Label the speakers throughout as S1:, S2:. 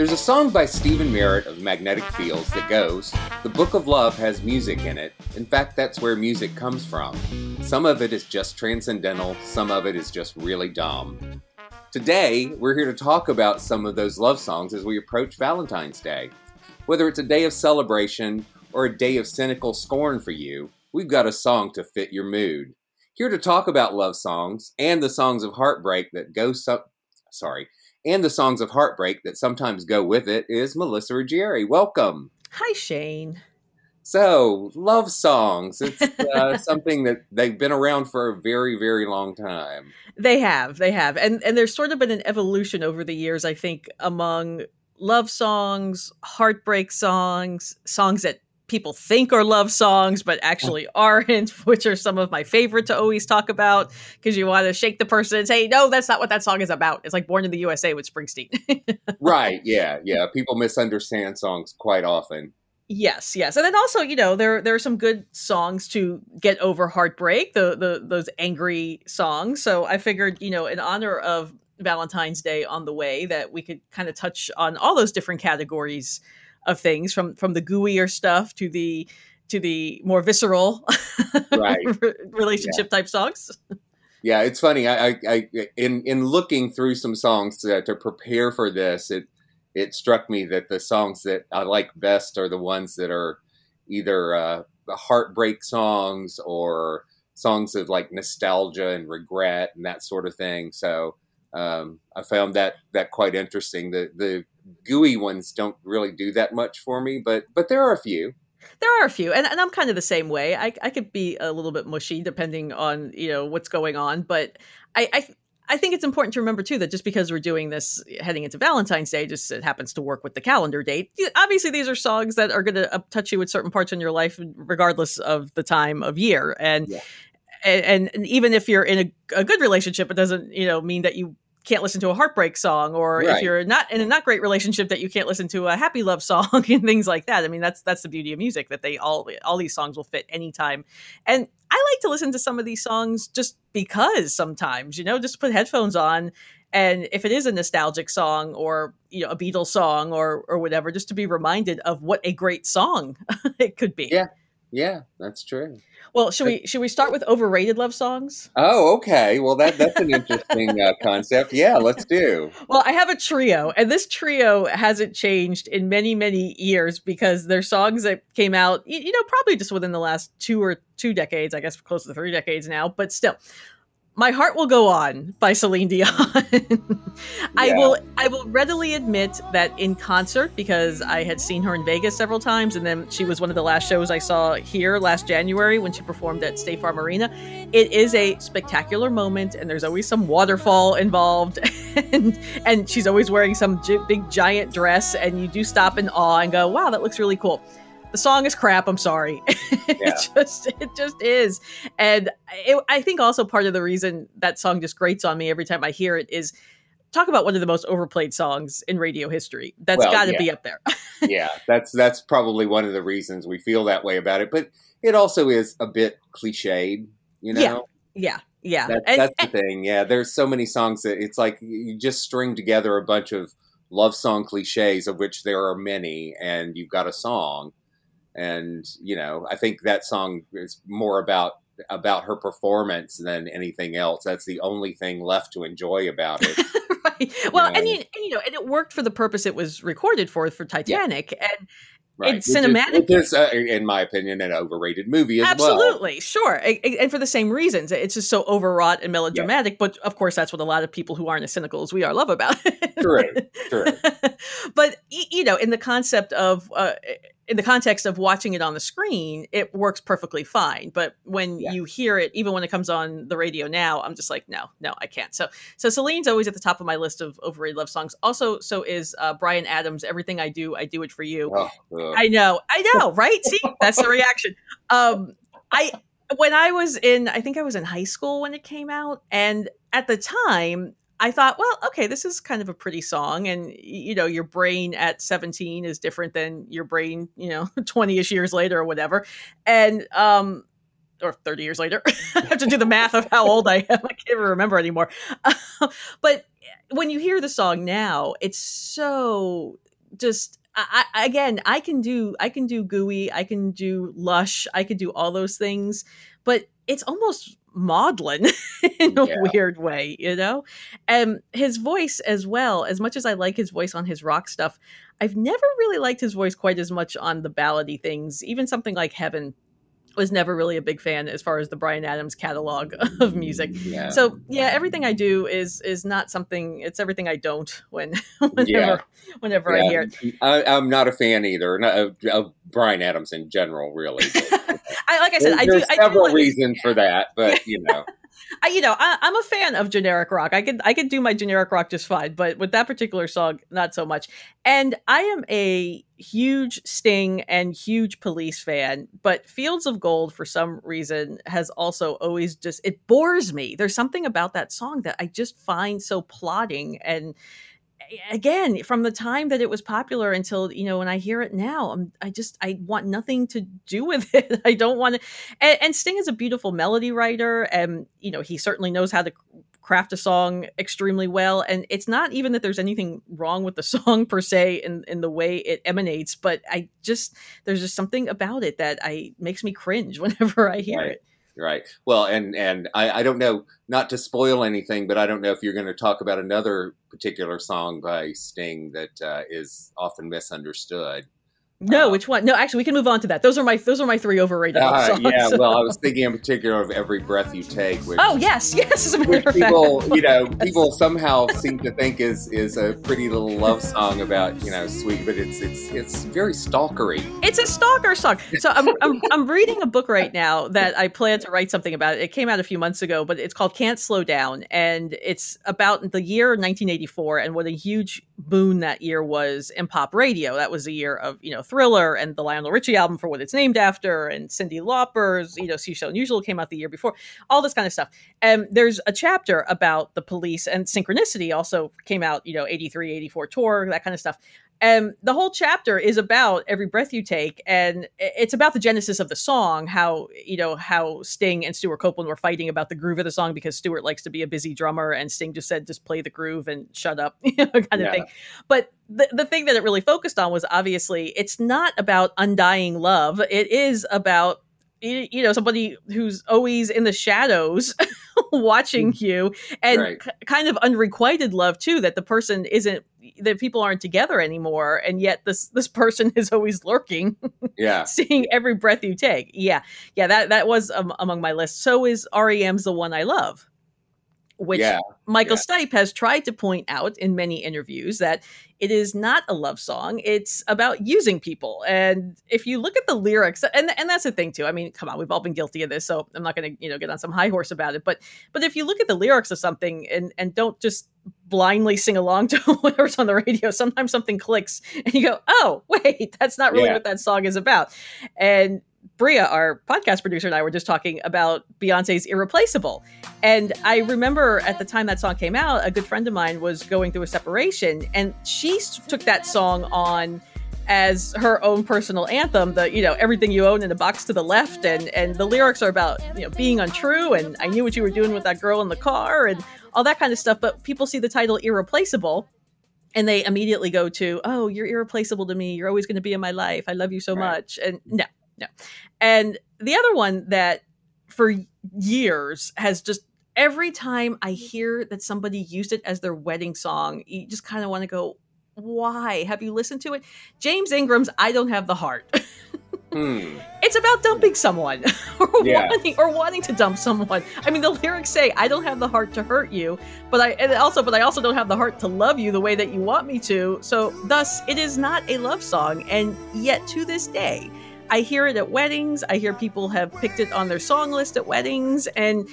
S1: There's a song by Stephin Merritt of Magnetic Fields that goes, The Book of Love has music in it. In fact, that's where music comes from. Some of it is just transcendental, some of it is just really dumb. Today, we're here to talk about some of those love songs as we approach Valentine's Day. Whether it's a day of celebration or a day of cynical scorn for you, we've got a song to fit your mood. Here to talk about love songs and the songs of heartbreak that go so- sorry, and the songs of heartbreak that sometimes go with it is Melissa Ruggieri. Welcome.
S2: Hi, Shane.
S1: So, love songs. It's uh, something that they've been around for a very, very long time.
S2: They have, they have. And and there's sort of been an evolution over the years, I think, among love songs, heartbreak songs, songs that people think are love songs but actually aren't which are some of my favorite to always talk about because you want to shake the person and say no that's not what that song is about it's like born in the usa with springsteen
S1: right yeah yeah people misunderstand songs quite often
S2: Yes, yes, and then also, you know, there there are some good songs to get over heartbreak, the the those angry songs. So I figured, you know, in honor of Valentine's Day on the way, that we could kind of touch on all those different categories of things, from from the gooier stuff to the to the more visceral
S1: right.
S2: relationship yeah. type songs.
S1: Yeah, it's funny. I, I, I, in in looking through some songs to, to prepare for this, it it struck me that the songs that I like best are the ones that are either uh, heartbreak songs or songs of like nostalgia and regret and that sort of thing. So um, I found that that quite interesting. The the gooey ones don't really do that much for me, but but there are a few.
S2: There are a few, and, and I'm kind of the same way. I, I could be a little bit mushy depending on you know what's going on, but I, I I think it's important to remember too that just because we're doing this heading into Valentine's Day, just it happens to work with the calendar date. Obviously, these are songs that are going to touch you with certain parts in your life, regardless of the time of year. And yeah. and, and, even if you're in a, a, good relationship, it doesn't you know mean that you can't listen to a heartbreak song, or right. if you're not in a not great relationship, that you can't listen to a happy love song and things like that. I mean, that's that's the beauty of music that they all all these songs will fit anytime. And I like to listen to some of these songs just because sometimes, you know, just put headphones on and if it is a nostalgic song or you know a Beatles song or or whatever, just to be reminded of what a great song it could be.
S1: Yeah, yeah, that's true.
S2: Well, should we should we start with overrated love songs?
S1: Oh, okay. Well, that that's an interesting uh, concept. Yeah, let's do.
S2: Well, I have a trio, and this trio hasn't changed in many many years because they're songs that came out, you know, probably just within the last two or two decades. I guess close to three decades now, but still. My Heart Will Go On by Celine Dion. I
S1: Yeah.
S2: will I will readily admit that in concert because I had seen her in Vegas several times and then she was one of the last shows I saw here last January when she performed at State Farm Arena. It is a spectacular moment and there's always some waterfall involved and and she's always wearing some gi- big giant dress and you do stop in awe and go, "Wow, that looks really cool." The song is crap. I'm sorry. it just it just is, and it, I think also part of the reason that song just grates on me every time I hear it is talk about one of the most overplayed songs in radio history. That's
S1: Well,
S2: got to
S1: yeah.
S2: be up there.
S1: yeah, that's that's probably one of the reasons we feel that way about it. But it also is a bit cliched, you know.
S2: Yeah. yeah, yeah.
S1: That,
S2: And-
S1: that's the thing. Yeah, there's so many songs that it's like you just string together a bunch of love song cliches, of which there are many, and you've got a song. And you know, I think that song is more about about her performance than anything else. That's the only thing left to enjoy about it.
S2: right. Well,
S1: know.
S2: and you, and you know, and it worked for the purpose it was recorded for for Titanic, and
S1: Right.
S2: It's
S1: is-
S2: cinematic.
S1: is, uh, in my opinion, an overrated movie as well.
S2: Absolutely, sure, A- a- and for the same reasons, it's just so overwrought and melodramatic. But of course, that's what a lot of people who aren't as cynical as we are love about it.
S1: True, true.
S2: but you know, in the concept of, uh, in the context of watching it on the screen, it works perfectly fine. But when
S1: Yeah.
S2: you hear it, even when it comes on the radio now, I'm just like, no, no, I can't. So, so Celine's always at the top of my list of overrated love songs. Also, so is uh, Bryan Adams. Everything I do, I do it for you.
S1: Oh.
S2: I know, I know, right? See, that's the reaction. Um, I when I was in, I think I was in high school when it came out, and at the time, I thought, well, okay, this is kind of a pretty song, and you know, your brain at seventeen is different than your brain, you know, twenty ish years later or whatever, and um. Or 30 years later. I have to do the math of how old I am. I can't even remember anymore. but when you hear the song now, it's so just I, again i can do i can do gooey i can do lush i can do all those things but it's almost maudlin in a
S1: Yeah.
S2: weird way you know and his voice as well as much as i like his voice on his rock stuff i've never really liked his voice quite as much on the ballady things even something like heaven was never really a big fan as far as the bryan adams catalog of music
S1: Yeah.
S2: so yeah everything i do is is not something it's everything i don't when whenever whenever i hear it
S1: I, I'm not a fan either not of, of Bryan Adams in general, really.
S2: I like I said, I do.
S1: there's
S2: I do
S1: several
S2: like-
S1: reasons for that, but you know,
S2: I, you know, I, I'm a fan of generic rock. I could I could do my generic rock just fine, but with that particular song, not so much. And I am a huge Sting and huge Police fan, but Fields of Gold for some reason has also always just it bores me. There's something about that song that I just find so plotting and again from the time that it was popular until you know when i hear it now I'm, i just i want nothing to do with it i don't want to and, and sting is a beautiful melody writer and you know he certainly knows how to craft a song extremely well and it's not even that there's anything wrong with the song per se in, in the way it emanates but i just there's just something about it that i makes me cringe whenever i hear
S1: Right.
S2: it
S1: right? Well, and and I, I don't know, not to spoil anything, but I don't know if you're going to talk about another particular song by Sting that uh, is often misunderstood.
S2: No
S1: Uh,
S2: which one no actually we can move on to that those are my those are my three overrated
S1: Uh,
S2: songs.
S1: yeah, well, I was thinking in particular of "Every Breath You Take," which,
S2: oh yes yes as a matter
S1: which
S2: of fact.
S1: people, you know, people somehow seem to think is is a pretty little love song about you know sweet, but it's it's it's very stalkery.
S2: It's a stalker song. So I'm, I'm I'm reading a book right now that I plan to write something about. It came out a few months ago, but it's called Can't Slow Down, and it's about the year 1984 and what a huge boon that year was in pop radio. That was the year of you know Thriller and the Lionel Richie album for what it's named after, and Cyndi Lauper's you know So Unusual came out the year before. All this kind of stuff. And there's a chapter about the police and Synchronicity also came out you know 83, 84 tour that kind of stuff. And the whole chapter is about every breath you take, and it's about the genesis of the song. How you know how Sting and Stewart Copeland were fighting about the groove of the song because Stuart likes to be a busy drummer, and Sting just said, "Just play the groove and shut up," you know, kind of
S1: Yeah.
S2: thing. But the the thing that it really focused on was obviously it's not about undying love. It is about you know somebody who's always in the shadows watching you and
S1: Right.
S2: kind of unrequited love too that the person isn't that people aren't together anymore and yet this this person is always lurking
S1: Yeah,
S2: seeing every breath you take. Yeah. Yeah that that was um, among my list so is rem's the one i love which
S1: Yeah,
S2: Michael
S1: yeah.
S2: Stipe has tried to point out in many interviews that it is not a love song. It's about using people. And if you look at the lyrics, and and that's the thing too. I mean, come on, we've all been guilty of this, so I'm not going to you know get on some high horse about it. But but if you look at the lyrics of something and and don't just blindly sing along to whatever's on the radio, sometimes something clicks and you go, oh wait, that's not really
S1: Yeah.
S2: what that song is about. And Bria, our podcast producer, and I were just talking about Beyonce's Irreplaceable. And I remember at the time that song came out, a good friend of mine was going through a separation, and she took that song on as her own personal anthem the you know everything you own in a box to the left and and the lyrics are about you know being untrue and i knew what you were doing with that girl in the car and all that kind of stuff but people see the title irreplaceable and they immediately go to oh you're irreplaceable to me you're always going to be in my life i love you so
S1: Right.
S2: much and no no and the other one that for years has just every time i hear that somebody used it as their wedding song you just kind of want to go why have you listened to it james ingram's i don't have the heart
S1: Hmm.
S2: it's about dumping someone or
S1: Yeah.
S2: wanting or wanting to dump someone. I mean, the lyrics say, "I don't have the heart to hurt you, but I and also, but I also don't have the heart to love you the way that you want me to." So, thus, it is not a love song, and yet to this day, I hear it at weddings. I hear people have picked it on their song list at weddings, and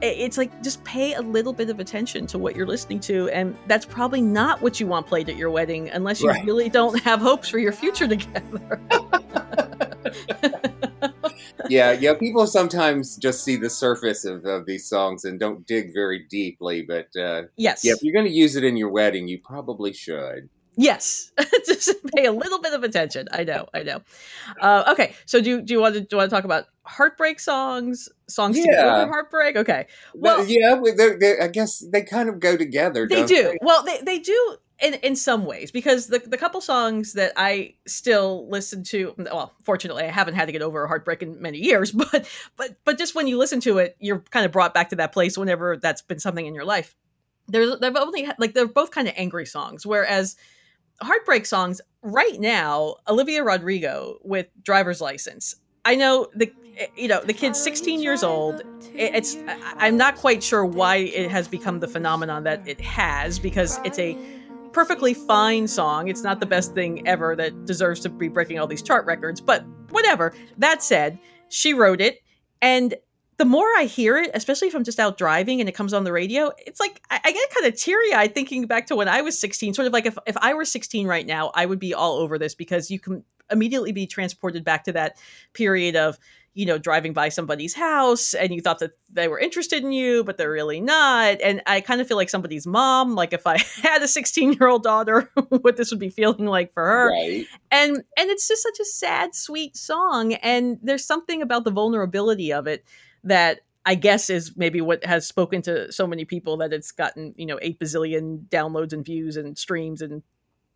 S2: it's like just pay a little bit of attention to what you're listening to, and that's probably not what you want played at your wedding, unless you
S1: Right.
S2: really don't have hopes for your future together.
S1: yeah, yeah. People sometimes just see the surface of, of these songs and don't dig very deeply. But uh,
S2: yes.
S1: yeah, if you're going to use it in your wedding, you probably should.
S2: Yes, just pay a little bit of attention. I know, I know. Uh, okay, so do do you want to do you want to talk about heartbreak songs, songs to get over heartbreak? Okay,
S1: Well, yeah, they're, they're, I guess they kind of go together.
S2: they do. Well, they they do in in some ways because the the couple songs that I still listen to. Well, fortunately, I haven't had to get over a heartbreak in many years, but but but just when you listen to it, you're kind of brought back to that place whenever that's been something in your life. There's they've only like they're both kind of angry songs, whereas heartbreak songs right now olivia rodrigo with driver's license. I know the eh, you know the kid's 16 years old. It's i'm not quite sure why it has become the phenomenon that it has because it's a perfectly fine song. It's not the best thing ever that deserves to be breaking all these chart records but whatever. That said she wrote it and the more I hear it, especially if I'm just out driving and it comes on the radio, it's like I, I get kind of teary eyed thinking back to when I was 16. Sort of like if, if I were 16 right now, I would be all over this because you can immediately be transported back to that period of, you know, driving by somebody's house and you thought that they were interested in you, but they're really not. And I kind of feel like somebody's mom. Like if I had a 16 year old daughter, what this would be feeling like for her
S1: Right.
S2: and and it's just such a sad sweet song and there's something about the vulnerability of it that i guess is maybe what has spoken to so many people that it's gotten you know 8 bazillion downloads and views and streams and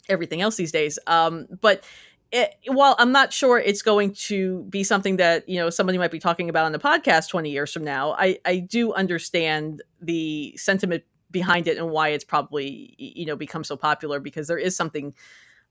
S2: everything else these days um but it, while i'm not sure it's going to be something that you know somebody might be talking about on the podcast 20 years from now i i do understand the sentiment behind it and why it's probably you know become so popular because there is something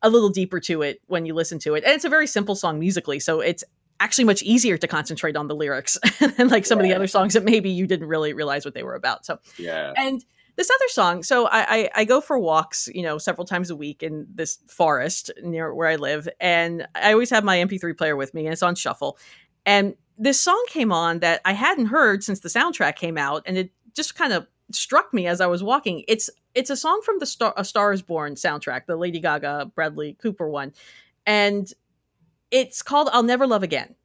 S2: a little deeper to it when you listen to it. And it's a very simple song musically, so it's actually much easier to concentrate on the lyrics than like some of the other songs that maybe you didn't really realize what they were about. So
S1: Yeah.
S2: and this other song, so I, I I go for walks, you know, several times a week in this forest near where I live, and I always have my MP3 player with me, and it's on shuffle. And this song came on that I hadn't heard since the soundtrack came out, and it just kind of struck me as I was walking. It's it's a song from the Star A Star Is Born soundtrack, the Lady Gaga Bradley Cooper one, and it's called "I'll Never Love Again."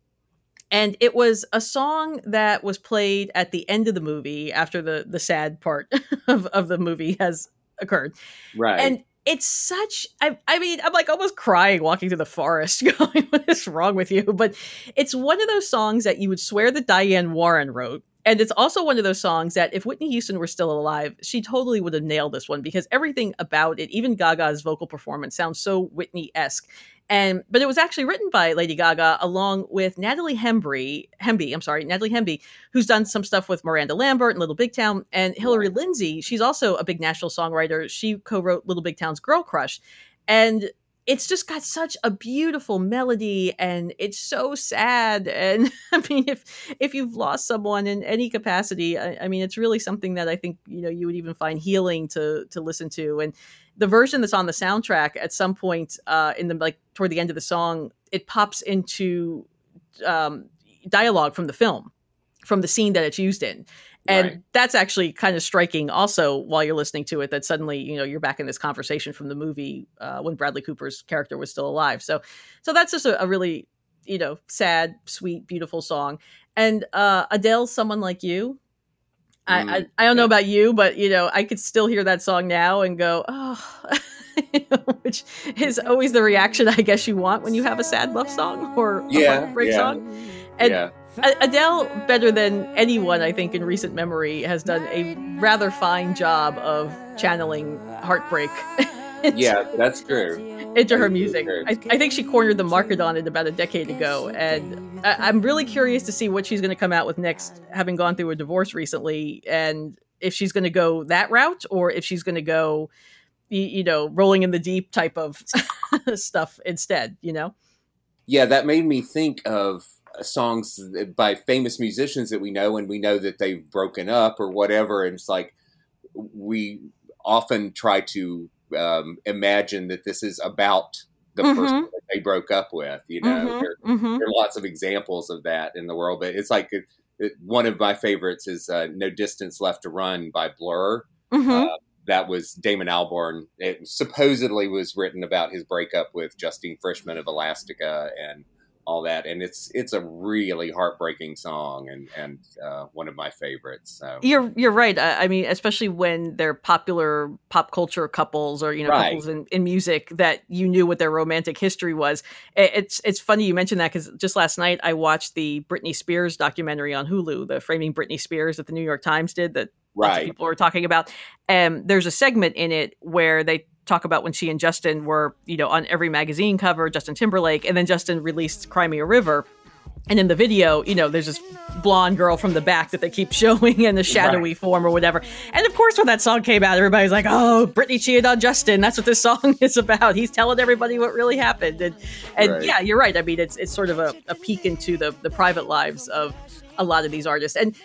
S2: And it was a song that was played at the end of the movie after the the sad part of, of the movie has occurred.
S1: Right.
S2: And it's such I, I mean i'm like almost crying walking through the forest going what is wrong with you but it's one of those songs that you would swear that diane warren wrote and it's also one of those songs that if whitney houston were still alive she totally would have nailed this one because everything about it even gaga's vocal performance sounds so whitney-esque and but it was actually written by lady gaga along with natalie hembry hemby i'm sorry natalie hemby who's done some stuff with miranda lambert and little big town. And hillary lindsey she's also a big national songwriter. She co-wrote little big town's girl crush. And it's just got such a beautiful melody and it's so sad. And i mean if if you've lost someone in any capacity I, I, mean it's really something that i think you know you would even find healing to to listen to. And the version that's on the soundtrack at some point uh in the like toward the end of the song it pops into um dialogue from the film from the scene that it's used in. And right. that's actually kind of striking also while you're listening to it that suddenly you know you're back in this conversation from the movie uh, when bradley cooper's character was still alive. So so that's just a, a really you know sad sweet beautiful song. And uh adele's someone like you I, mm, I, I don't know about you, but you know, I could still hear that song now and go, oh, which is always the reaction I guess you want when you have a sad love song or yeah, a heartbreak yeah. song. And yeah. Adele, better than anyone, I think, in recent memory, has done a rather fine job of channeling heartbreak.
S1: yeah, that's true.
S2: Into her music. I, I, think she cornered the market on it about a decade ago. And I, I'm really curious to see what she's going to come out with next, having gone through a divorce recently, and if she's going to go that route or if she's going to go, you, you know, rolling in the deep type of stuff instead, you know?
S1: Yeah, that made me think of songs by famous musicians that we know, and we know that they've broken up or whatever. And it's like we often try to um, imagine that this is about the mm-hmm. person that they broke up with. You know, mm-hmm. There, mm-hmm. there, are lots of examples of that in the world, but it's like it, it, one of my favorites is uh, "No Distance Left to Run" by Blur. Mm-hmm. Uh, that was Damon Albarn. It supposedly was written about his breakup with Justine Frischmann of Elastica, and all that, and it's it's a really heartbreaking song and and uh, one of my favorites. So.
S2: You're you're right. I, I, mean, especially when they're popular pop culture couples or you know right. couples in, in music that you knew what their romantic history was. It's it's funny you mentioned that because just last night I watched the Britney Spears documentary on Hulu, the Framing Britney Spears that the New York Times did that right. people were talking about. And there's a segment in it where they talk about when she and Justin were, you know, on every magazine cover, Justin Timberlake, and then Justin released Cry Me a River. And in the video, you know, there's this blonde girl from the back that they keep showing in the shadowy right. form or whatever. And of course, when that song came out, everybody's like, oh, Britney cheated on Justin. That's what this song is about. He's telling everybody what really happened. And, and right. yeah, you're right. I mean, it's, it's sort of a, a peek into the, the private lives of a lot of these artists. And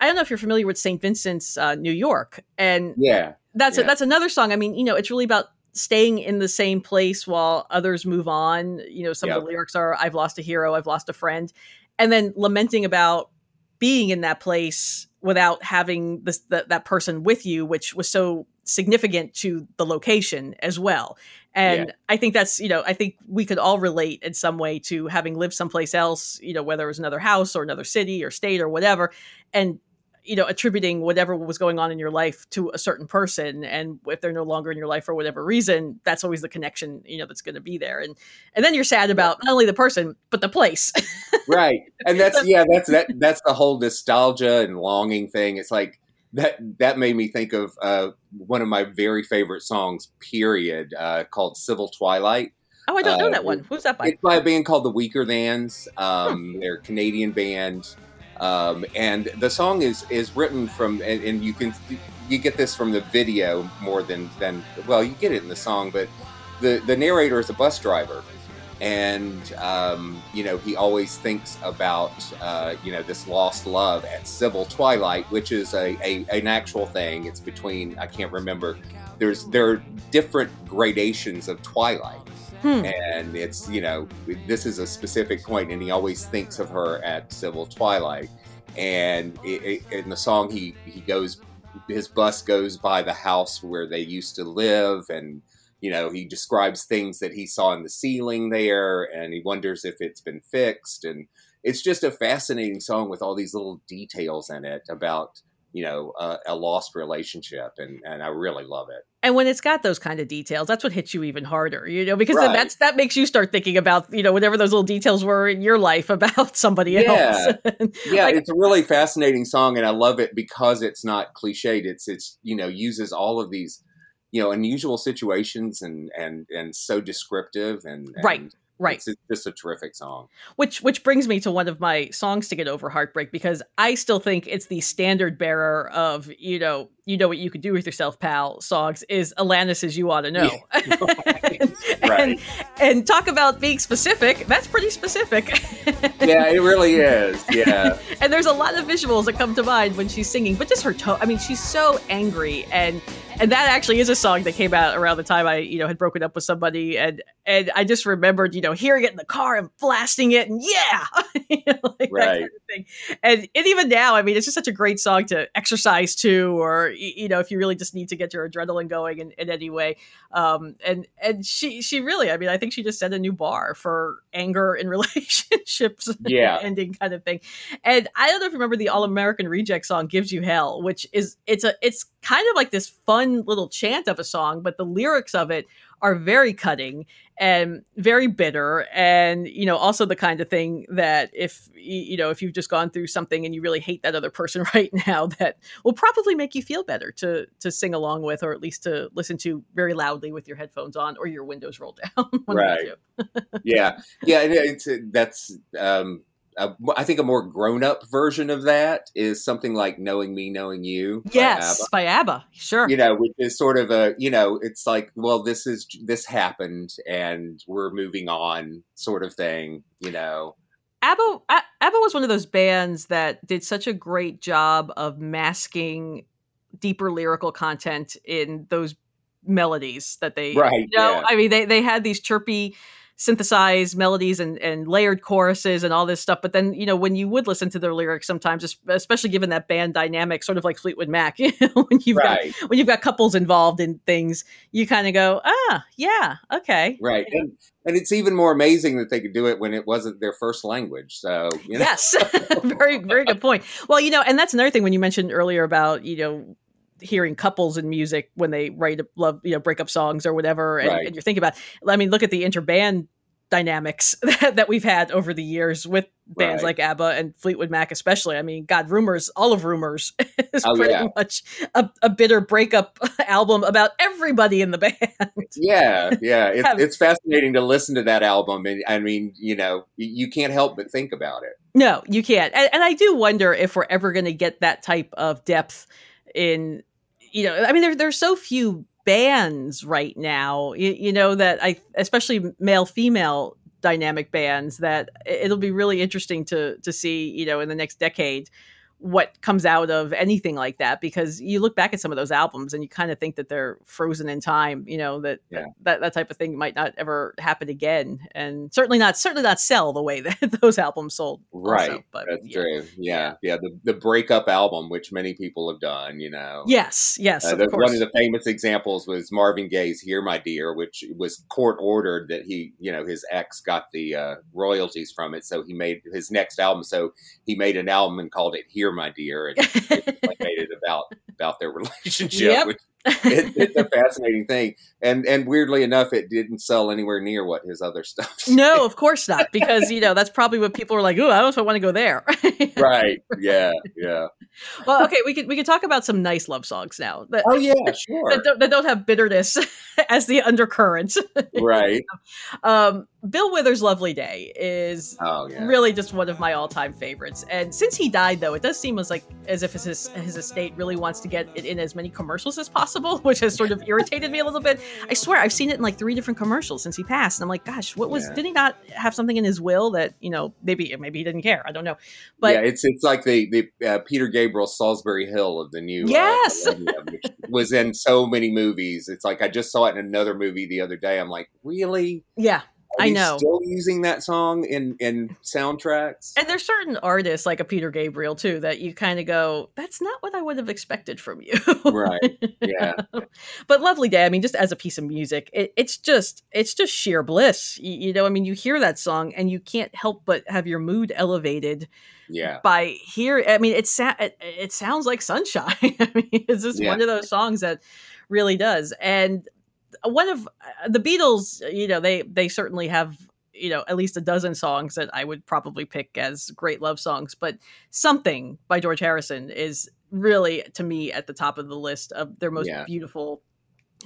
S2: I don't know if you're familiar with St. Vincent's, uh, New York. And
S1: yeah,
S2: that's
S1: yeah.
S2: A, that's another song. I mean, you know, it's really about staying in the same place while others move on. You know, some of the lyrics are "I've lost a hero, I've lost a friend," and then lamenting about being in that place without having this the, that person with you, which was so significant to the location as well. And yeah. I think that's, you know, I think we could all relate in some way to having lived someplace else, you know, whether it was another house or another city or state or whatever, and you know attributing whatever was going on in your life to a certain person and if they're no longer in your life for whatever reason that's always the connection you know that's going to be there and and then you're sad about not only the person but the place
S1: right and that's yeah that's that that's the whole nostalgia and longing thing it's like that that made me think of uh, one of my very favorite songs period uh, called civil twilight
S2: Oh, I don't know uh, that one. Who's that by?
S1: It's by a band called the Weakerthans. Um, hmm. They're a Canadian band. Um, and the song is is written from, and, and, you can you get this from the video more than than well, you get it in the song, but the the narrator is a bus driver, and um, you know he always thinks about uh, you know this lost love at civil twilight, which is a, a an actual thing. It's between I can't remember. There's there are different gradations of twilight Hmm. And it's, you know, this is a specific point, and he always thinks of her at Civil Twilight. And it, it, in the song, he, he goes, his bus goes by the house where they used to live, and, you know, he describes things that he saw in the ceiling there, and he wonders if it's been fixed. And it's just a fascinating song with all these little details in it about you know a, a, lost relationship and and i really love it
S2: and when it's got those kind of details that's what hits you even harder you know because right. that's that makes you start thinking about you know whatever those little details were in your life about somebody
S1: yeah.
S2: else
S1: yeah like, it's a really fascinating song and i love it because it's not cliched it's it's you know uses all of these you know unusual situations and and and so descriptive and, and
S2: right Right.
S1: It's just a terrific song.
S2: Which which brings me to one of my songs to get over heartbreak because I still think it's the standard bearer of, you know, you know what you could do with yourself, pal songs is Alanis's You Ought to Know. and,
S1: Right.
S2: and talk about being specific. That's pretty specific.
S1: yeah, it really is. Yeah.
S2: and there's a lot of visuals that come to mind when she's singing, but just her tone. I mean, she's so angry, and and that actually is a song that came out around the time I, you know, had broken up with somebody, and and I just remembered, you know, hearing it in the car and blasting it, and yeah, you know, like that
S1: Right.
S2: kind of thing. And and even now, I mean, it's just such a great song to exercise to, or you know, if you really just need to get your adrenaline going in, in any way. Um, and and she she really, I mean, I think she just set a new bar for anger in relationships,
S1: Yeah.
S2: ending kind of thing. And I don't know if you remember the All American Reject song "Gives You Hell," which is it's a it's kind of like this fun little chant of a song, but the lyrics of it are very cutting and very bitter and you know also the kind of thing that if you know if you've just gone through something and you really hate that other person right now that will probably make you feel better to to sing along with or at least to listen to very loudly with your headphones on or your windows rolled down one of the
S1: Right. yeah, yeah. It's that's um, a, I think a more grown up version of that is something like "Knowing Me, Knowing You." by
S2: yes
S1: ABBA.
S2: by abba sure
S1: You know, which is sort of a you know, it's like, well, this is this happened, and we're moving on, sort of thing. You know,
S2: ABBA, ABBA was one of those bands that did such a great job of masking deeper lyrical content in those melodies that they
S1: Right,
S2: you know
S1: yeah.
S2: i mean they, they had these chirpy synthesized melodies and, and layered choruses and all this stuff. But then you know when you would listen to their lyrics sometimes especially given that band dynamic sort of like fleetwood mac you know when you've
S1: right,
S2: got when you've got couples involved in things you kind of go ah yeah okay.
S1: Right, and and it's even more amazing that they could do it when it wasn't their first language. So you know,
S2: Yes, very very good point. Well, you know, and that's another thing when you mentioned earlier about you know hearing couples in music when they write love you know breakup songs or whatever, and,
S1: Right.
S2: and you're thinking about. I mean, look at the interband dynamics that, that we've had over the years with bands
S1: Right.
S2: like ABBA and Fleetwood Mac, especially. I mean, God, Rumors, all of Rumors is
S1: Oh,
S2: pretty
S1: yeah.
S2: much a, a bitter breakup album about everybody in the band.
S1: yeah, yeah. It's, it's fascinating to listen to that album, and I mean, you know, you, you can't help but think about it.
S2: No, you can't. And, and I do wonder if we're ever going to get that type of depth in, you know, I mean, there, there's so few bands right now, you, you know, that I, especially male female dynamic bands, that it'll be really interesting to to see, you know, in the next decade what comes out of anything like that because you look back at some of those albums and you kind of think that they're frozen in time you know that
S1: Yeah.
S2: that, that type of thing might not ever happen again and certainly not certainly not sell the way that those albums sold also,
S1: Right,
S2: but
S1: That's
S2: yeah.
S1: true. Yeah, yeah. The the breakup album, which many people have done, you know.
S2: yes yes
S1: Uh,
S2: of
S1: one of the famous examples was Marvin Gaye's "Here, My Dear," which was court ordered that he, you know, his ex got the uh, royalties from it, so he made his next album. So he made an album and called it "Here, My Dear," and made it about about their relationship.
S2: Yep.
S1: Which it, it's a fascinating thing, and and weirdly enough, it didn't sell anywhere near what his other stuff.
S2: no of course not because you know that's probably what people are like oh i don't know if i want to go there
S1: right? Yeah, yeah.
S2: well okay we could we could talk about some nice love songs now that,
S1: Oh yeah, sure.
S2: that, don't, that don't have bitterness as the undercurrent
S1: right.
S2: um bill withers lovely day is
S1: Oh yeah.
S2: really just one of my all-time favorites and since he died though it does seem as like as if his his estate really wants to get it in as many commercials as possible which has sort of irritated me a little bit i swear i've seen it in like three different commercials since he passed and i'm like gosh what was
S1: Yeah.
S2: did he not have something in his will that you know maybe maybe he didn't care i don't know but
S1: yeah, it's it's like the the uh, Peter Gabriel Solsbury Hill of the new uh,
S2: Yes!
S1: which was in so many movies. It's like I just saw it in another movie the other day. I'm like, really?
S2: yeah
S1: Are
S2: I know.
S1: Still using that song in in soundtracks?
S2: and there's certain artists like a peter gabriel too that you kind of go that's not what i would have expected from you
S1: right. Yeah.
S2: but lovely day i mean just as a piece of music it, it's just it's just sheer bliss you, you know i mean you hear that song and you can't help but have your mood elevated
S1: Yeah.
S2: by here, i mean it, sa- it, it sounds like sunshine i mean it's just
S1: Yeah.
S2: one of those songs that really does and one of uh, the beatles you know they they certainly have you know at least a dozen songs that i would probably pick as great love songs but something by george harrison is really to me at the top of the list of their most
S1: Yeah.
S2: beautiful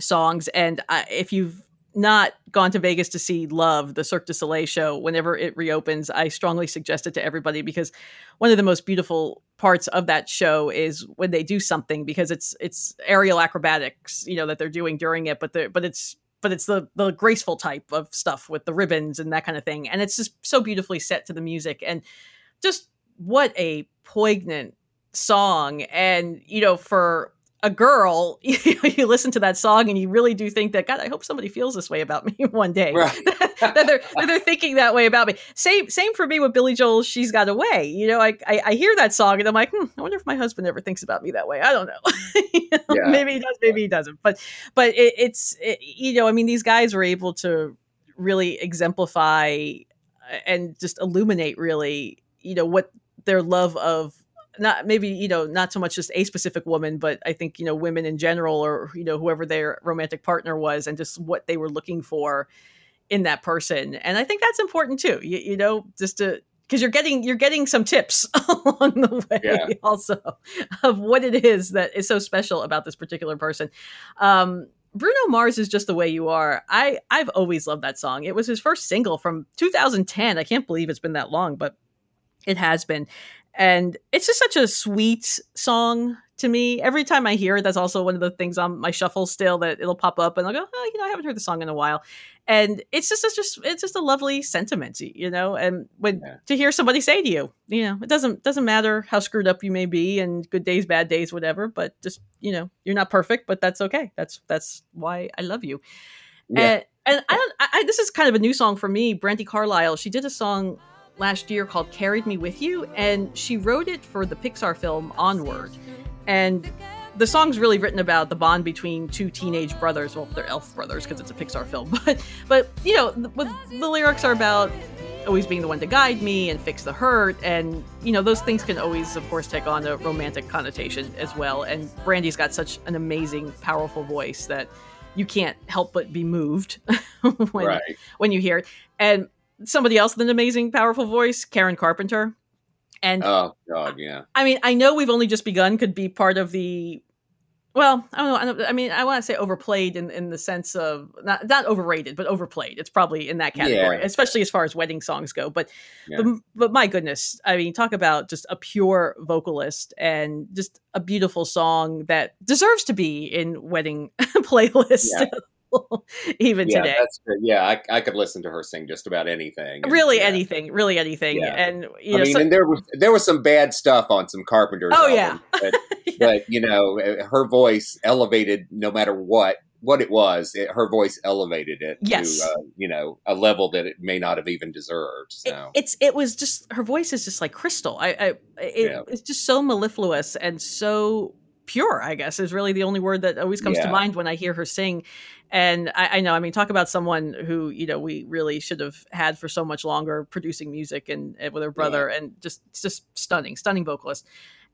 S2: songs and if you've not gone to Vegas to see Love, the Cirque du Soleil show, whenever it reopens, I strongly suggest it to everybody because one of the most beautiful parts of that show is when they do something because it's it's aerial acrobatics, you know, that they're doing during it, but the but it's but it's the the graceful type of stuff with the ribbons and that kind of thing, and it's just so beautifully set to the music. And just what a poignant song. And you know for a girl, you, listen to that song and you really do think that God, I hope somebody feels this way about me one day. Right. that they're that they're thinking that way about me. Same same for me with Billy Joel. She's got a way. You know, I, I, I hear that song and I'm like, hmm, I wonder if my husband ever thinks about me that way. I don't know. you know yeah. Maybe he does. Maybe he doesn't. But but it, it's it, you know, I mean, these guys were able to really exemplify uh, and just illuminate really, you know, what their love of not maybe you know not so much just a specific woman but i think you know women in general or you know whoever their romantic partner was and just what they were looking for in that person and i think that's important too you, you know just to because you're getting you're getting some tips along the way yeah. also of what it is that is so special about this particular person um Bruno Mars is just the way you are. I I've always loved that song. It was his first single from 2010. I can't believe it's been that long, but it has been and it's just such a sweet song to me. Every time I hear it, that's also one of the things on my shuffle still that it'll pop up and I'll go, oh, you know, I haven't heard the song in a while. And it's just it's just it's just a lovely sentiment, you know. And when yeah. to hear somebody say to you, you know, it doesn't doesn't matter how screwed up you may be and good days, bad days, whatever, but just, you know, you're not perfect, but that's okay. That's that's why I love you. Yeah. And, and I don't I, this is kind of a new song for me. Brandi Carlile, she did a song last year called Carried Me With You, and she wrote it for the Pixar film Onward. And the song's really written about the bond between two teenage brothers. Well, they're elf brothers because it's a Pixar film, but but you know, the, the lyrics are about always being the one to guide me and fix the hurt, and you know, those things can always, of course, take on a romantic connotation as well. And Brandi's got such an amazing, powerful voice that you can't help but be moved when right. when you hear it. And somebody else with an amazing, powerful voice, Karen Carpenter. And
S1: oh god, yeah.
S2: I mean, I know we've only just begun could be part of the. Well, I don't know. I mean, I want to say overplayed in, in the sense of not not overrated, but overplayed. It's probably in that category, yeah. especially as far as wedding songs go. But, yeah. but but my goodness, I mean, talk about just a pure vocalist and just a beautiful song that deserves to be in wedding playlists. Yeah. even
S1: yeah,
S2: today.
S1: Yeah, I, I could listen to her sing just about anything.
S2: And, really yeah. anything, really anything. Yeah. And you know,
S1: I mean, so, and there was there was some bad stuff on some Carpenters.
S2: Oh album,
S1: yeah. But, but, you know, eh, her voice elevated no matter what what it was. It, her voice elevated it
S2: yes.
S1: to uh, you know a level that it may not have even deserved. So
S2: it, it's it was just her voice is just like crystal. I, I it, it's just so mellifluous and so pure i guess is really the only word that always comes yeah. to mind when i hear her sing and I, I, know i mean talk about someone who you know we really should have had for so much longer producing music and, and with her brother yeah. and just just stunning stunning vocalist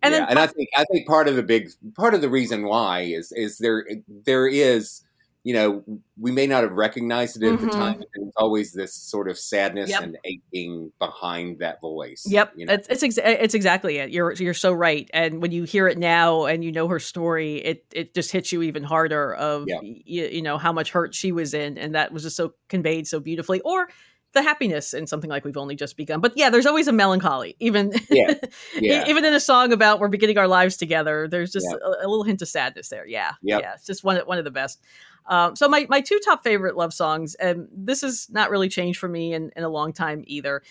S1: and yeah, then and i think i think part of the big part of the reason why is is there there is you know, we may not have recognized it at mm-hmm. the time. There's always this sort of sadness yep. and aching behind that voice.
S2: Yep, you know? it's it's, ex- it's, exactly it. You're you're so right. And when you hear it now and you know her story, it it just hits you even harder. Of you know how much hurt she was in, and that was just so conveyed so beautifully. Or the happiness in something like we've only just begun. But yeah, there's always a melancholy, even yeah. Yeah. even in a song about we're beginning our lives together. There's just yeah. a, a, little hint of sadness there. Yeah, yep. yeah, it's just one one of the best. Um, so my my two top favorite love songs, and this has not really changed for me in, in a long time either.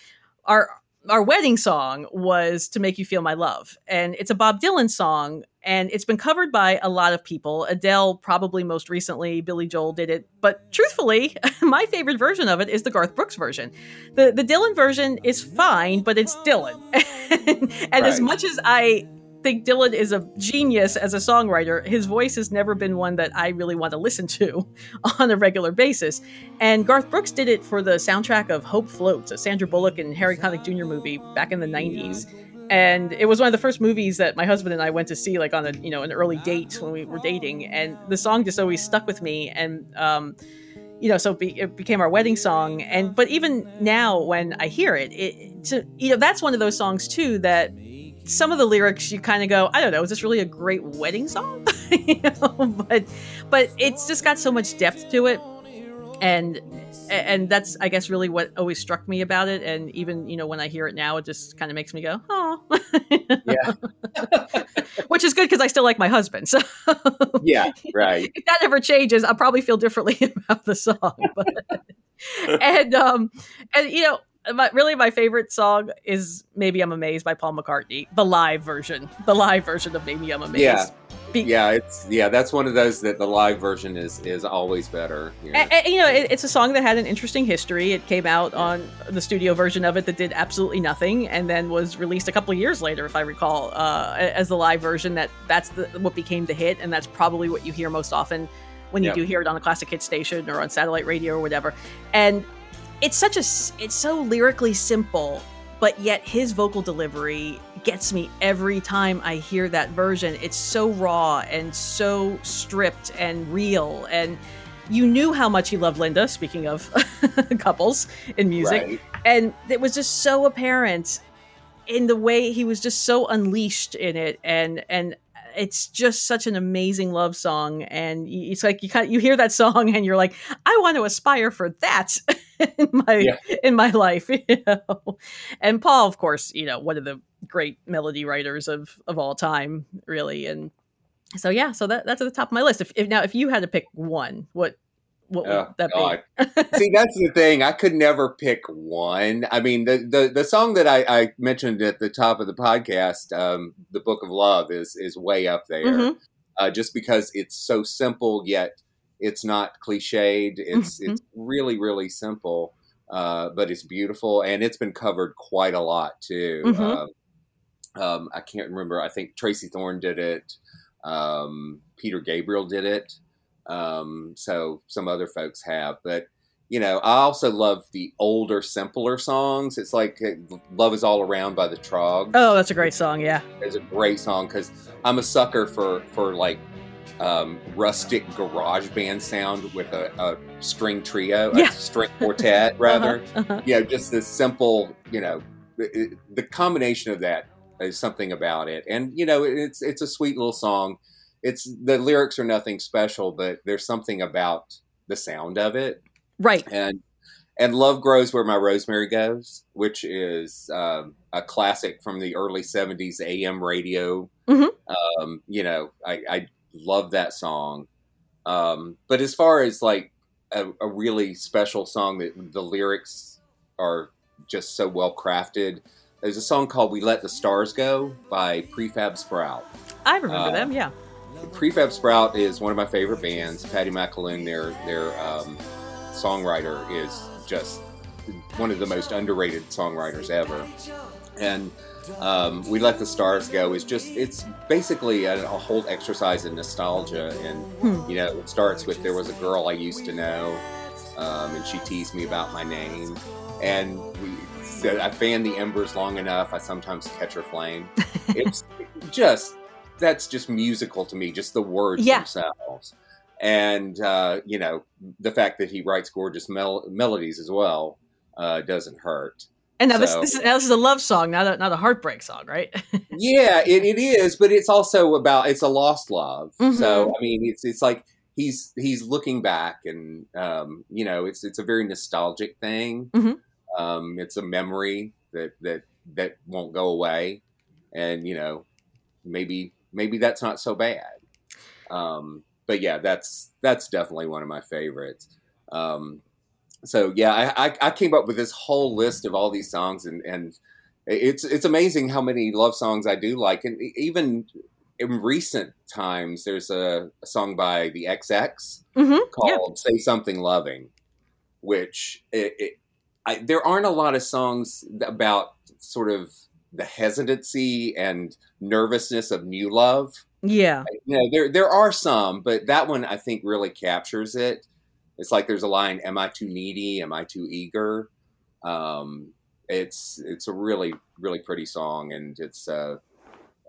S2: Our our wedding song was "To Make You Feel My Love," and it's a Bob Dylan song, and it's been covered by a lot of people. Adele, probably most recently, Billy Joel did it, but truthfully, my favorite version of it is the Garth Brooks version. the The Dylan version is fine, but it's Dylan, and, right. as much as I think Dylan is a genius as a songwriter. His voice has never been one that I really want to listen to on a regular basis. And Garth Brooks did it for the soundtrack of Hope Floats, a Sandra Bullock and Harry Connick Jr. movie back in the 90s. And it was one of the first movies that my husband and I went to see, like on a you know an early date when we were dating. And the song just always stuck with me. And um, you know, so it, be, it, became our wedding song. And but even now, when I hear it, it to, you know that's one of those songs too that some of the lyrics you kind of go, I don't know, is this really a great wedding song? you know, but but it's just got so much depth to it. and and that's I guess really what always struck me about it. And even you know when I hear it now, it just kind of makes me go, oh,
S1: Yeah.
S2: which is good because I still like my husband. So
S1: Yeah, right.
S2: if that ever changes, I'll probably feel differently about the song. But, and um, and you know, my, really my favorite song is "Maybe I'm Amazed" by Paul McCartney, the live version, the live version of "Maybe I'm Amazed."
S1: Yeah.
S2: Be-
S1: Yeah, it's yeah, that's one of those that the live version is is always better. you know.
S2: A- a- you know, it, it's a song that had an interesting history. It came out on the studio version of it that did absolutely nothing, and then was released a couple of years later, if I recall, uh, as the live version. That that's the, what became the hit, and that's probably what you hear most often when you
S1: Yep.
S2: do hear it on a classic hit station or on satellite radio or whatever. And it's such a it's so lyrically simple, but yet his vocal delivery gets me every time I hear that version. It's so raw and so stripped and real and you knew how much he loved Linda, speaking of couples in music.
S1: Right.
S2: And it was just so apparent in the way he was just so unleashed in it and and it's just such an amazing love song and it's like you kind you hear that song and you're like I want to aspire for that in my
S1: Yeah.
S2: in my life you know and Paul of course you know one of the great melody writers of of all time really and so yeah so that that's at the top of my list if, if now if you had to pick one what what would
S1: Oh,
S2: that be
S1: See, that's the thing. I could never pick one. I mean, the the, the song that I, I mentioned at the top of the podcast, um, "The Book of Love," is is way up there.
S2: Mhm.
S1: Uh, just because it's so simple, yet it's not cliched. It's
S2: Mhm.
S1: it's really really simple, uh, but it's beautiful, and it's been covered quite a lot too.
S2: Mhm.
S1: Um, um, I can't remember. I think Tracey Thorn did it. Um, Peter Gabriel did it. Um, so some other folks have, but you know, I also love the older, simpler songs. It's like uh, "Love Is All Around" by the Troggs.
S2: oh that's a great song yeah
S1: It's a great song because I'm a sucker for for like um, rustic garage band sound with a, a string trio,
S2: Yeah.
S1: a string quartet rather.
S2: Uh-huh, uh-huh.
S1: You know, just this simple, you know, the, the combination of that is something about it, and you know, it's it's a sweet little song. It's the lyrics are nothing special, but there's something about the sound of it
S2: right
S1: and and love grows where my rosemary goes which is um, a classic from the early 70s am radio
S2: Mhm.
S1: um, you know I, I love that song um, but as far as like a, a really special song that the lyrics are just so well crafted there's a song called we let the stars go by prefab sprout
S2: I remember
S1: Uh,
S2: them yeah
S1: Prefab Sprout is one of my favorite bands. Paddy McAloon, their their um, songwriter, is just one of the most underrated songwriters ever. And um, we let the stars go is just it's basically a, a whole exercise in nostalgia. And
S2: Hmm.
S1: you know, it starts with there was a girl I used to know, um, and she teased me about my name, and we. Said, I fan the embers long enough. I sometimes catch her flame. It's just that's just musical to me, just the words
S2: Yeah.
S1: themselves. And uh, you know, the fact that he writes gorgeous mel- melodies as well uh, doesn't hurt.
S2: And now this,
S1: So-
S2: this, is, now this is a love song, not a, not a heartbreak song, right?
S1: yeah, it, it is, but it's also about it's a lost love.
S2: Mhm.
S1: So I mean, it's it's like he's he's looking back, and um, you know, it's it's a very nostalgic thing.
S2: Mhm.
S1: Um, it's a memory that that that won't go away, and you know, maybe maybe that's not so bad. Um, but yeah, that's that's definitely one of my favorites. Um, so yeah, I, I, I came up with this whole list of all these songs, and and it's it's amazing how many love songs I do like, and even in recent times, there's a, a song by the XX
S2: mm-hmm.
S1: called "Say Something Loving," which it, it, I, there aren't a lot of songs about sort of the hesitancy and nervousness of new love.
S2: Yeah.
S1: You know, there there are some, but that one I think really captures it. It's like there's a line, "Am I too needy? Am I too eager?" Um, it's it's a really really pretty song, and it's uh,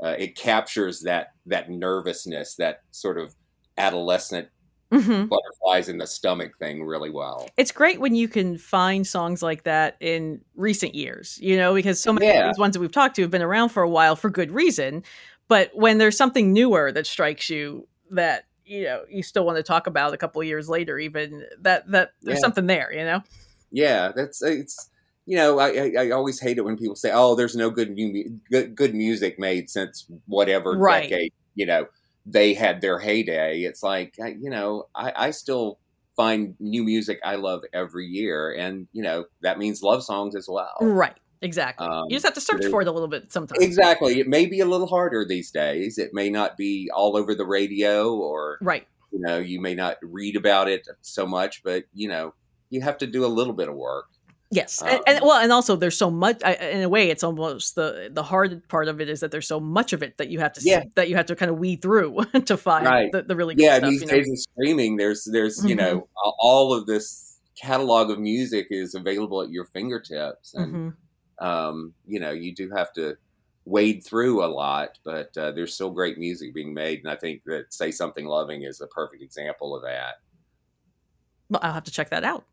S1: uh, it captures that that nervousness, that sort of adolescent
S2: hmm
S1: butterflies in the stomach thing really well.
S2: It's great when you can find songs like that in recent years, you know, because so many
S1: Yeah.
S2: of these ones that we've talked to have been around for a while for good reason. But when there's something newer that strikes you that you know you still want to talk about a couple of years later. Even that that there's
S1: Yeah.
S2: something there, you know.
S1: Yeah, that's it's. You know, I, I always hate it when people say, "Oh, there's no good new good, good music made since whatever
S2: Right.
S1: decade." You know, they had their heyday. It's like I, you know, I, I still find new music I love every year, and you know that means love songs as well.
S2: Right. Exactly.
S1: Um,
S2: you just have to search for it a little bit sometimes.
S1: Exactly. It may be a little harder these days. It may not be all over the radio, or
S2: Right.
S1: you know, you may not read about it so much, but you know, you have to do a little bit of work.
S2: Yes,
S1: Um,
S2: and, and well, and also there's so much. I, in a way, it's almost the the hard part of it is that there's so much of it that you have to
S1: Yeah.
S2: that you have to kind of weed through to find
S1: Right.
S2: the, the really good
S1: yeah
S2: stuff.
S1: these
S2: you know?
S1: days of streaming there's there's you
S2: Mhm.
S1: know all of this catalog of music is available at your fingertips and
S2: Mhm.
S1: Um you know you do have to wade through a lot but uh, there's still great music being made and i think that say something loving is a perfect example of that.
S2: Well, I'll have to check that out.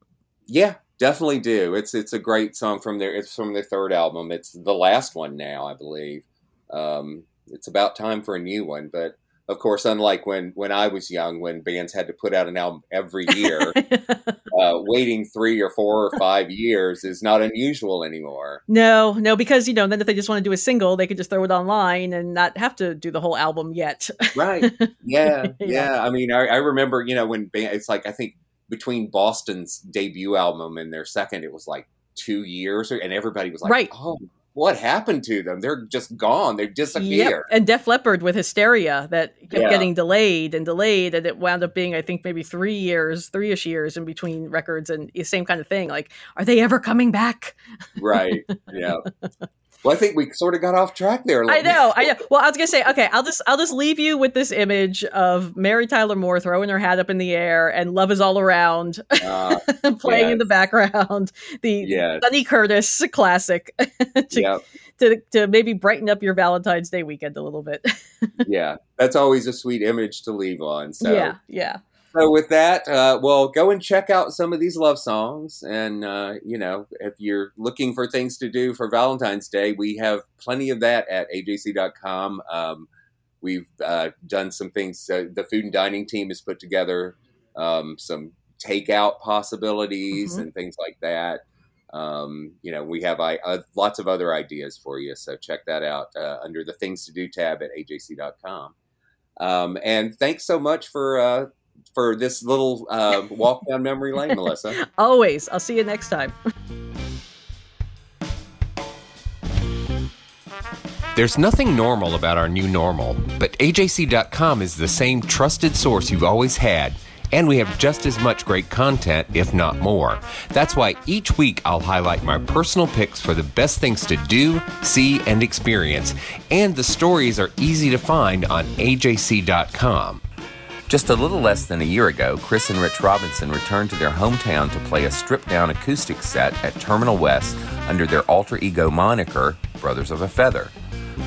S1: yeah definitely do. It's it's a great song from their it's from their third album. It's the last one now i believe. Um it's about time for a new one but of course unlike when when i was young when bands had to put out an album every year uh, waiting three or four or five years is not unusual anymore.
S2: no, no, because you know, then if they just want to do a single, they could just throw it online and not have to do the whole album yet.
S1: Right. Yeah.
S2: Yeah.
S1: yeah. I mean, I, I remember, you know, when band, it's like, I think between Boston's debut album and their second, it was like two years, or, and everybody was like,
S2: Right.
S1: oh, what happened to them? They're just gone. They've
S2: Yep.
S1: disappeared.
S2: And Def Leppard with Hysteria that kept
S1: Yeah.
S2: getting delayed and delayed, and it wound up being, I think, maybe three years, three ish years in between records, and the same kind of thing. Like, are they ever coming back?
S1: Right. Yeah. Well, I think we sort of got off track there. a
S2: I know, I know. Well, I was gonna say, okay, I'll just I'll just leave you with this image of Mary Tyler Moore throwing her hat up in the air and "Love Is All Around"
S1: Uh,
S2: playing in the background. The
S1: Yes.
S2: Sonny Curtis classic to,
S1: yeah.
S2: to to maybe brighten up your Valentine's Day weekend a little bit.
S1: Yeah. That's always a sweet image to leave on. So,
S2: yeah, yeah.
S1: So with that, uh, well, go and check out some of these love songs, and uh, you know, if you're looking for things to do for Valentine's Day, we have plenty of that at ajc.com. Um, we've uh, done some things. Uh, the food and dining team has put together um, some takeout possibilities
S2: Mhm.
S1: and things like that. Um, you know, we have I, uh, lots of other ideas for you, so check that out uh, under the Things to Do tab at ajc.com. Um, and thanks so much for uh, for this little uh, walk down memory lane, Melissa.
S2: Always. I'll see you next time.
S3: There's nothing normal about our new normal, but AJC.com is the same trusted source you've always had. And we have just as much great content, if not more. That's why each week I'll highlight my personal picks for the best things to do, see, and experience. And the stories are easy to find on AJC.com.
S4: Just a little less than a year ago, Chris and Rich Robinson returned to their hometown to play a stripped down acoustic set at Terminal West under their alter ego moniker, Brothers of a Feather.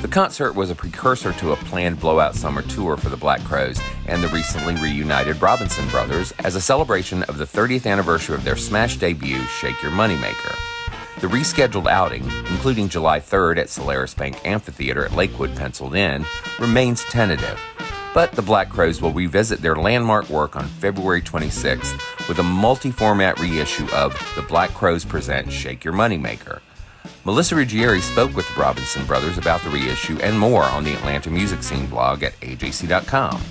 S4: The concert was a precursor to a planned blowout summer tour for the Black Crowes and the recently reunited Robinson Brothers as a celebration of the 30th anniversary of their smash debut, Shake Your Moneymaker. The rescheduled outing, including July 3rd at Cellairis Bank Amphitheater at Lakewood, penciled in, remains tentative. But the Black Crowes will revisit their landmark work on February 26th with a multi format reissue of The Black Crowes Present Shake Your Moneymaker. Melissa Ruggieri spoke with the Robinson Brothers about the reissue and more on the Atlanta Music Scene blog at ajc.com.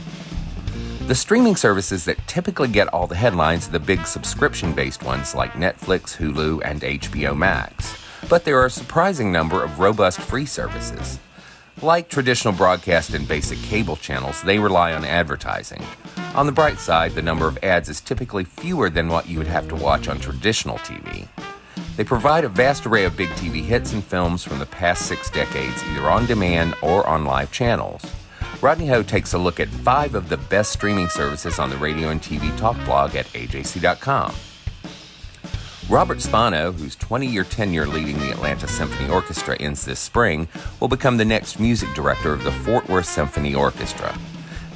S4: The streaming services that typically get all the headlines are the big subscription based ones like Netflix, Hulu, and HBO Max. But there are a surprising number of robust free services. Like traditional broadcast and basic cable channels, they rely on advertising. On the bright side, the number of ads is typically fewer than what you would have to watch on traditional TV. They provide a vast array of big TV hits and films from the past six decades, either on demand or on live channels. Rodney Ho takes a look at five of the best streaming services on the radio and TV talk blog at ajc.com. Robert Spano, whose 20 year tenure leading the Atlanta Symphony Orchestra ends this spring, will become the next music director of the Fort Worth Symphony Orchestra.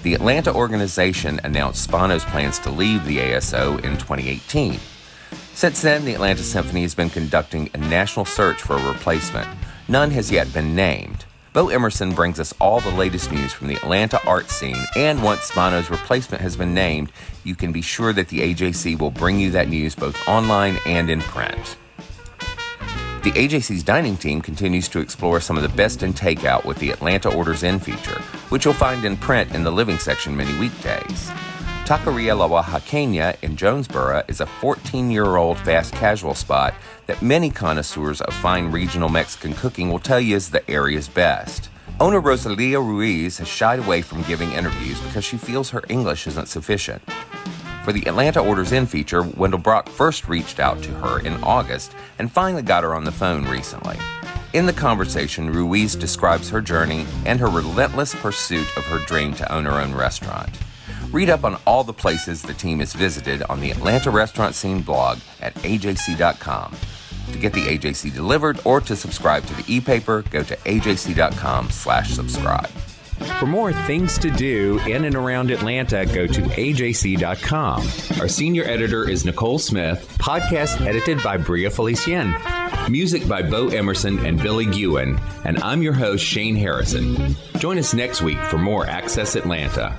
S4: The Atlanta organization announced Spano's plans to leave the ASO in 2018. Since then, the Atlanta Symphony has been conducting a national search for a replacement. None has yet been named.
S1: Bo Emerson brings us all the latest news from the Atlanta art scene, and once Spano's replacement has been named, you can be sure that the AJC will bring you that news both online and in print. The AJC's dining team continues to explore some of the best in takeout with the Atlanta Orders In feature, which you'll find in print in the living section many weekdays. Taqueria La Oaxaqueña in Jonesboro is a 14 year old fast casual spot that many connoisseurs of fine regional Mexican cooking will tell you is the area's best. Owner Rosalia Ruiz has shied away from giving interviews because she feels her English isn't sufficient. For the Atlanta Orders In feature, Wendell Brock first reached out to her in August and finally got her on the phone recently. In the conversation, Ruiz describes her journey and her relentless pursuit of her dream to own her own restaurant. Read up on all the places the team has visited on the Atlanta Restaurant Scene blog at ajc.com. To get the AJC delivered or to subscribe to the e-paper, go to ajc.com slash subscribe.
S5: For more things to do in and around Atlanta, go to ajc.com. Our senior editor is Nicole Smith, podcast edited by Bria Felicien. Music by Bo Emerson and Billy Gewen, and I'm your host, Shane Harrison. Join us next week for more Access Atlanta.